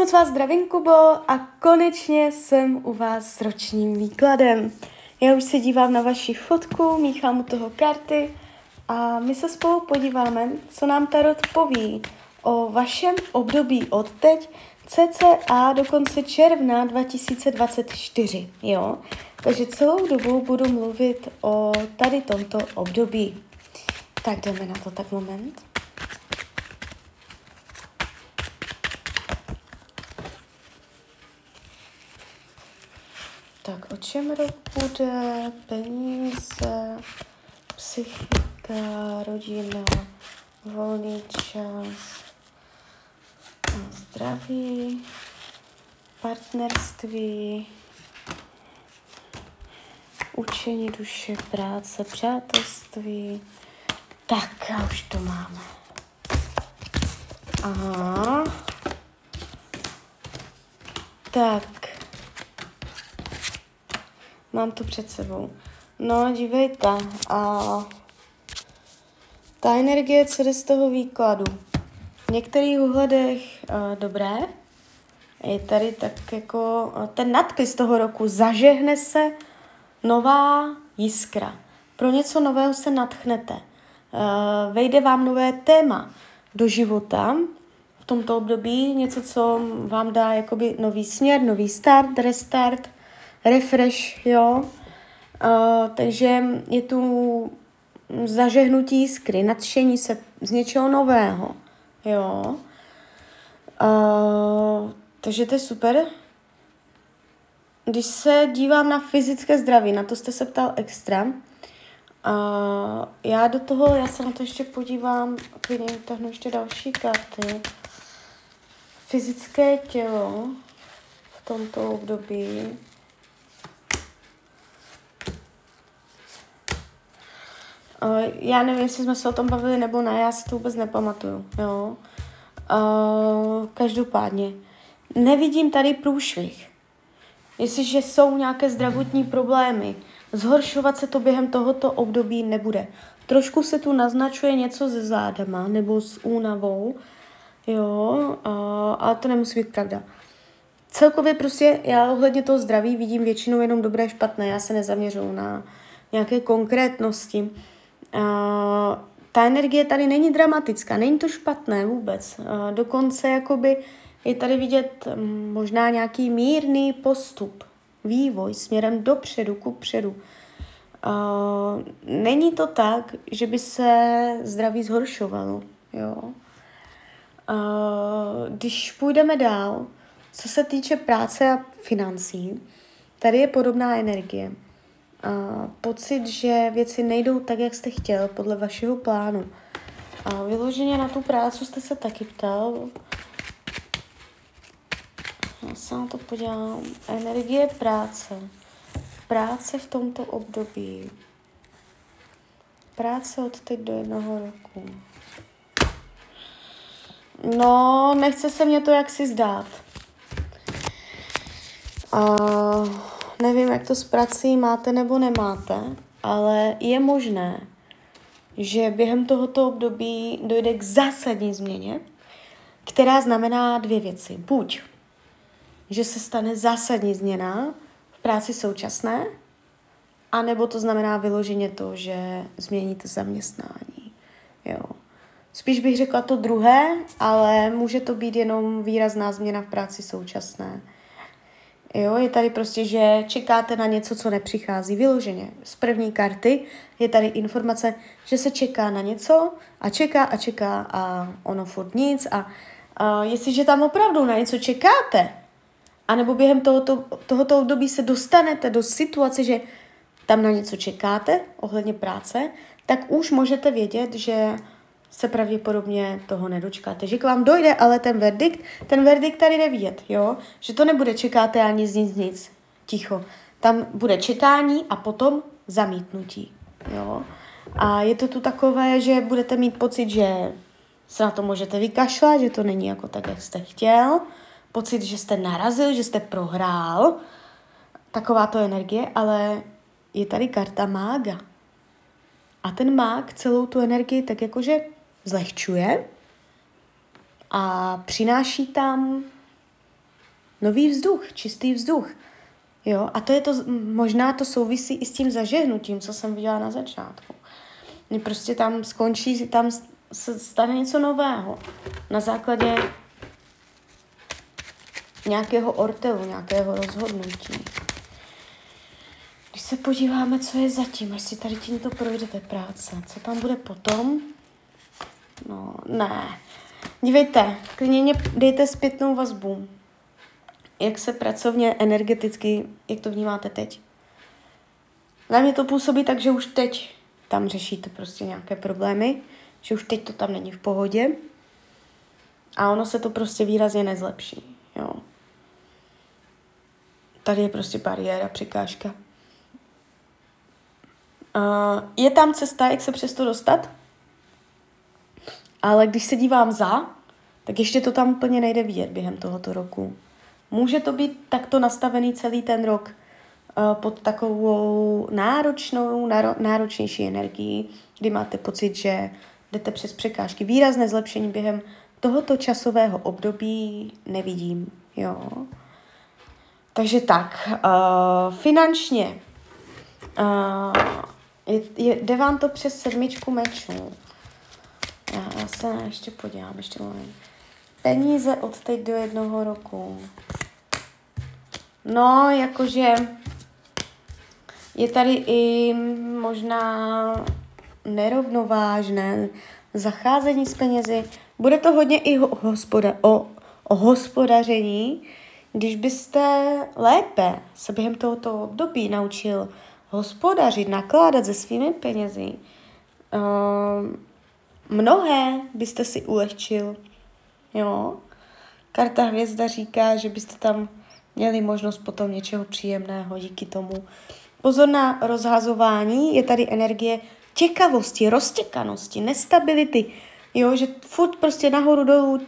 moc vás zdravím, Kubo, a konečně jsem u vás s ročním výkladem. Já už se dívám na vaši fotku, míchám u toho karty a my se spolu podíváme, co nám Tarot poví o vašem období od teď cca do konce června 2024, jo? Takže celou dobu budu mluvit o tady tomto období. Tak jdeme na to tak moment. Tak o čem rok bude? Peníze, psychika, rodina, volný čas, zdraví, partnerství, učení duše, práce, přátelství. Tak, a už to máme. Aha. Tak, Mám to před sebou. No, dívejte. A ta energie, co jde z toho výkladu. V některých ohledech uh, dobré. Je tady tak jako uh, ten nadpis toho roku. Zažehne se nová jiskra. Pro něco nového se natchnete. Uh, vejde vám nové téma do života v tomto období. Něco, co vám dá jakoby nový směr, nový start, restart refresh, jo. Uh, takže je tu zažehnutí skry, nadšení se z něčeho nového, jo. Uh, takže to je super. Když se dívám na fyzické zdraví, na to jste se ptal extra, uh, já do toho, já se na to ještě podívám, klidně vytáhnu ještě další karty. Fyzické tělo v tomto období. Uh, já nevím, jestli jsme se o tom bavili nebo ne, já si to vůbec nepamatuju, jo. Uh, každopádně, nevidím tady průšvih. Jestliže jsou nějaké zdravotní problémy, zhoršovat se to během tohoto období nebude. Trošku se tu naznačuje něco se zádama nebo s únavou, jo, uh, ale to nemusí být pravda. Celkově prostě já ohledně toho zdraví vidím většinou jenom dobré, špatné, já se nezaměřuju na nějaké konkrétnosti. Ta energie tady není dramatická, není to špatné vůbec. Dokonce jakoby je tady vidět um, možná nějaký mírný postup, vývoj směrem dopředu, ku předu. Není to tak, že by se zdraví zhoršovalo. Jo? Když půjdeme dál, co se týče práce a financí, tady je podobná energie a pocit, že věci nejdou tak, jak jste chtěl, podle vašeho plánu. A vyloženě na tu práci jste se taky ptal. Já se na to podívám. Energie práce. Práce v tomto období. Práce od teď do jednoho roku. No, nechce se mě to jaksi zdát. Uh, Nevím, jak to s prací máte nebo nemáte, ale je možné, že během tohoto období dojde k zásadní změně, která znamená dvě věci. Buď, že se stane zásadní změna v práci současné, anebo to znamená vyloženě to, že změníte zaměstnání. Jo. Spíš bych řekla to druhé, ale může to být jenom výrazná změna v práci současné. Jo, je tady prostě, že čekáte na něco, co nepřichází vyloženě. Z první karty je tady informace, že se čeká na něco a čeká a čeká a ono furt nic a, a jestliže tam opravdu na něco čekáte, anebo během tohoto, tohoto období se dostanete do situace, že tam na něco čekáte ohledně práce, tak už můžete vědět, že se pravděpodobně toho nedočkáte. Že k vám dojde ale ten verdikt, ten verdikt tady jde vidět, jo? Že to nebude čekáte ani nic, nic, nic, ticho. Tam bude čekání a potom zamítnutí, jo? A je to tu takové, že budete mít pocit, že se na to můžete vykašlat, že to není jako tak, jak jste chtěl, pocit, že jste narazil, že jste prohrál, taková to energie, ale je tady karta mága. A ten mák celou tu energii tak jakože zlehčuje a přináší tam nový vzduch, čistý vzduch. Jo, a to je to, možná to souvisí i s tím zažehnutím, co jsem viděla na začátku. Prostě tam skončí, tam se stane něco nového. Na základě nějakého ortelu, nějakého rozhodnutí. Když se podíváme, co je zatím, až si tady tímto projdete práce, co tam bude potom? No, ne. Dívejte, klidně dejte zpětnou vazbu. Jak se pracovně, energeticky, jak to vnímáte teď? Na mě to působí tak, že už teď tam řešíte prostě nějaké problémy, že už teď to tam není v pohodě a ono se to prostě výrazně nezlepší, jo. Tady je prostě bariéra, překážka. Uh, je tam cesta, jak se přesto dostat, ale když se dívám za, tak ještě to tam úplně nejde vidět během tohoto roku. Může to být takto nastavený celý ten rok uh, pod takovou náročnou, náro, náročnější energií, kdy máte pocit, že jdete přes překážky. Výrazné zlepšení během tohoto časového období nevidím. Jo. Takže tak, uh, finančně uh, je, je, jde vám to přes sedmičku mečů. Já, já se ještě podívám, ještě moment. Peníze od teď do jednoho roku. No, jakože je tady i možná nerovnovážné zacházení s penězi. Bude to hodně i hospoda- o, o hospodaření, když byste lépe se během tohoto období naučil hospodařit, nakládat se svými penězi, uh, mnohé byste si ulehčil. Jo? Karta hvězda říká, že byste tam měli možnost potom něčeho příjemného díky tomu. Pozor na rozhazování, je tady energie těkavosti, roztěkanosti, nestability, jo, že furt prostě nahoru dolů uh,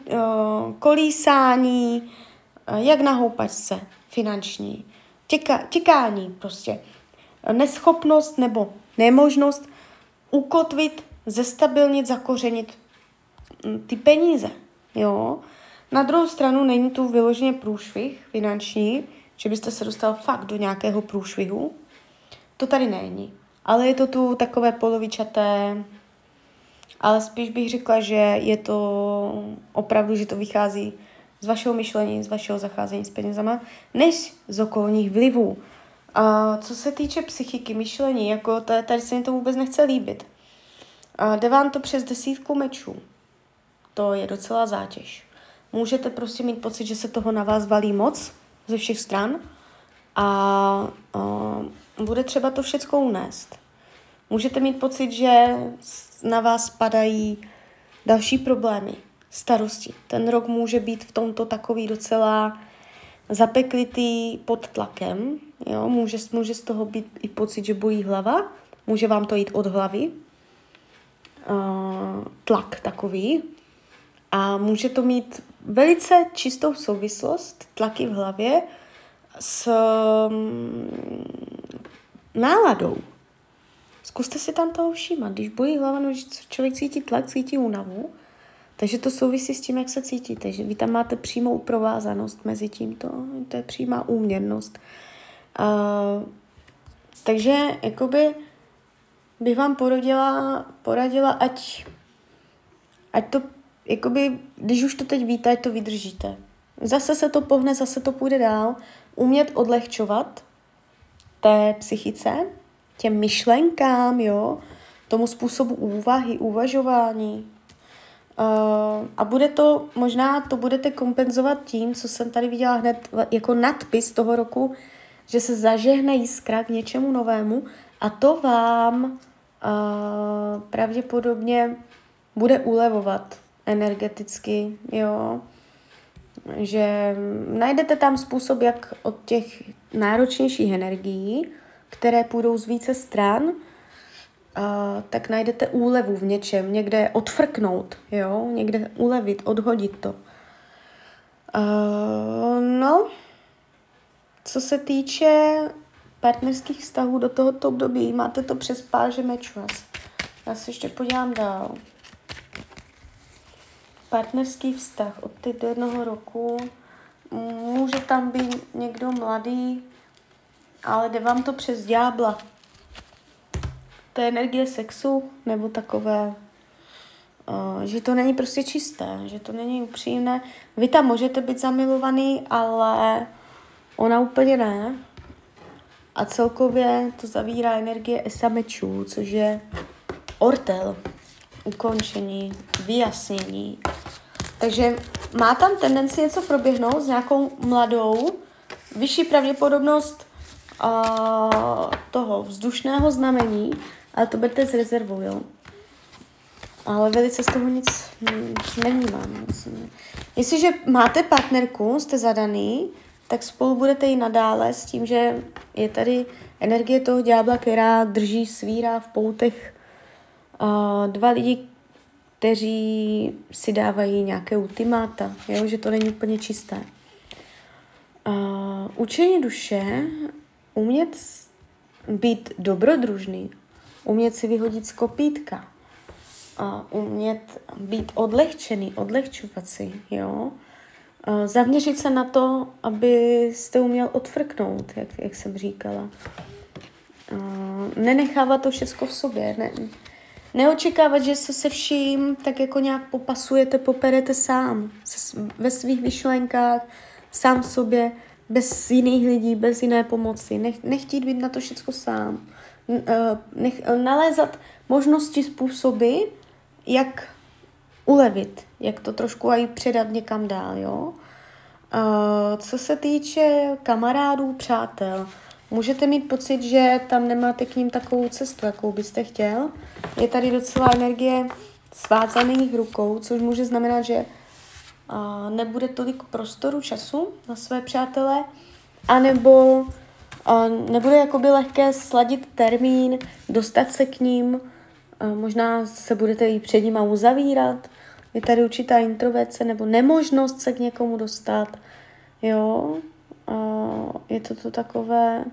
kolísání, uh, jak na houpačce finanční, těka, těkání prostě, neschopnost nebo nemožnost ukotvit, zestabilnit, zakořenit mm, ty peníze, jo. Na druhou stranu není tu vyloženě průšvih finanční, že byste se dostal fakt do nějakého průšvihu. To tady není. Ale je to tu takové polovičaté, ale spíš bych řekla, že je to opravdu, že to vychází z vašeho myšlení, z vašeho zacházení s penězama, než z okolních vlivů. A co se týče psychiky, myšlení, jako tady, tady se mi to vůbec nechce líbit. A jde vám to přes desítku mečů. To je docela zátěž. Můžete prostě mít pocit, že se toho na vás valí moc ze všech stran a, a bude třeba to všechno unést. Můžete mít pocit, že na vás padají další problémy, starosti. Ten rok může být v tomto takový docela zapeklitý pod tlakem. Jo? Může, může z toho být i pocit, že bojí hlava. Může vám to jít od hlavy. Uh, tlak takový. A může to mít velice čistou souvislost, tlaky v hlavě, s um, náladou. Zkuste si tam toho všímat. Když bojí hlava, no, že člověk cítí tlak, cítí únavu, takže to souvisí s tím, jak se cítíte. Že vy tam máte přímou provázanost mezi tímto. To je přímá úměrnost. Uh, takže jakoby bych vám poradila, poradila ať, ať to, jakoby, když už to teď víte, ať to vydržíte. Zase se to pohne, zase to půjde dál. Umět odlehčovat té psychice, těm myšlenkám, jo, tomu způsobu úvahy, uvažování. Uh, a bude to, možná to budete kompenzovat tím, co jsem tady viděla hned jako nadpis toho roku, že se zažehne jiskra k něčemu novému a to vám pravděpodobně bude ulevovat energeticky, jo. Že najdete tam způsob, jak od těch náročnějších energií které půjdou z více stran, uh, tak najdete úlevu v něčem, někde odfrknout, jo, někde ulevit, odhodit to. Uh, no, co se týče partnerských vztahů do tohoto období, máte to přes páže mečů. Já se ještě podívám dál. Partnerský vztah od teď do jednoho roku může tam být někdo mladý, ale jde vám to přes ďábla. To je energie sexu, nebo takové, uh, že to není prostě čisté, že to není upřímné. Vy tam můžete být zamilovaný, ale ona úplně ne. A celkově to zavírá energie esamečů, což je ortel, ukončení, vyjasnění. Takže má tam tendenci něco proběhnout s nějakou mladou, vyšší pravděpodobnost uh, toho vzdušného znamení, ale to budete s rezervou, jo. Ale velice z toho nic nevnímám. Jestliže máte partnerku, jste zadaný, tak spolu budete i nadále s tím, že je tady energie toho ďábla, která drží, svírá v poutech uh, dva lidi, kteří si dávají nějaké ultimáta, jo? že to není úplně čisté. Uh, učení duše, umět být dobrodružný, umět si vyhodit z kopítka, uh, umět být odlehčený, odlehčovat si, jo? Uh, zaměřit se na to, abyste uměl odfrknout, jak, jak jsem říkala. Uh, nenechávat to všechno v sobě, ne, Neočekávat, že se se vším tak jako nějak popasujete, poperete sám, ve svých vyšlenkách, sám sobě, bez jiných lidí, bez jiné pomoci. Nech, nechtít být na to všechno sám. Eh, nech, nalézat možnosti, způsoby, jak ulevit, jak to trošku i předat někam dál, jo. Uh, co se týče kamarádů, přátel, Můžete mít pocit, že tam nemáte k ním takovou cestu, jakou byste chtěl. Je tady docela energie svázaných rukou, což může znamenat, že a, nebude tolik prostoru, času na své přátele, anebo a, nebude jakoby lehké sladit termín, dostat se k ním, možná se budete i před nima uzavírat, je tady určitá introverce nebo nemožnost se k někomu dostat, jo, a, je to to takové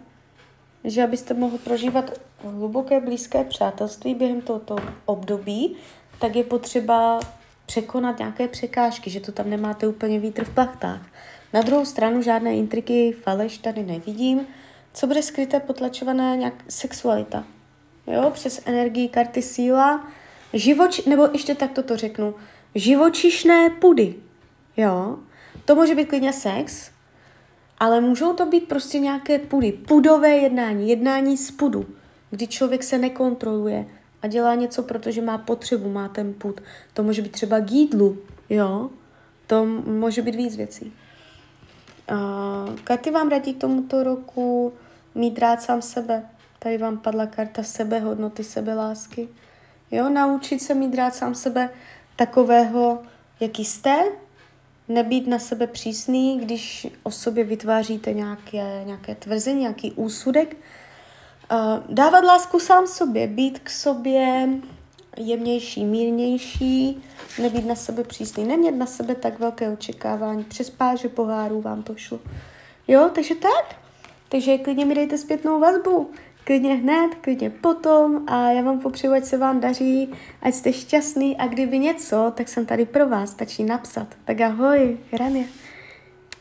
že abyste mohli prožívat hluboké blízké přátelství během tohoto období, tak je potřeba překonat nějaké překážky, že to tam nemáte úplně vítr v plachtách. Na druhou stranu žádné intriky, faleš tady nevidím. Co bude skryté, potlačované nějak sexualita. Jo, přes energii karty síla, živoč, nebo ještě takto to řeknu, živočišné pudy. Jo, to může být klidně sex, ale můžou to být prostě nějaké pudy, pudové jednání, jednání z pudu, kdy člověk se nekontroluje a dělá něco, protože má potřebu, má ten pud. To může být třeba k jídlu, jo? To může být víc věcí. Uh, karty vám radí k tomuto roku mít rád sám sebe. Tady vám padla karta sebehodnoty, sebelásky. Jo, naučit se mít rád sám sebe takového, jaký jste, nebýt na sebe přísný, když o sobě vytváříte nějaké, nějaké tvrzení, nějaký úsudek. Uh, dávat lásku sám sobě, být k sobě jemnější, mírnější, nebýt na sebe přísný, nemět na sebe tak velké očekávání. Přes páže pohárů vám to šlo. Jo, takže tak. Takže klidně mi dejte zpětnou vazbu klidně hned, klidně potom a já vám popřeju, ať se vám daří, ať jste šťastný a kdyby něco, tak jsem tady pro vás, stačí napsat. Tak ahoj, Rania.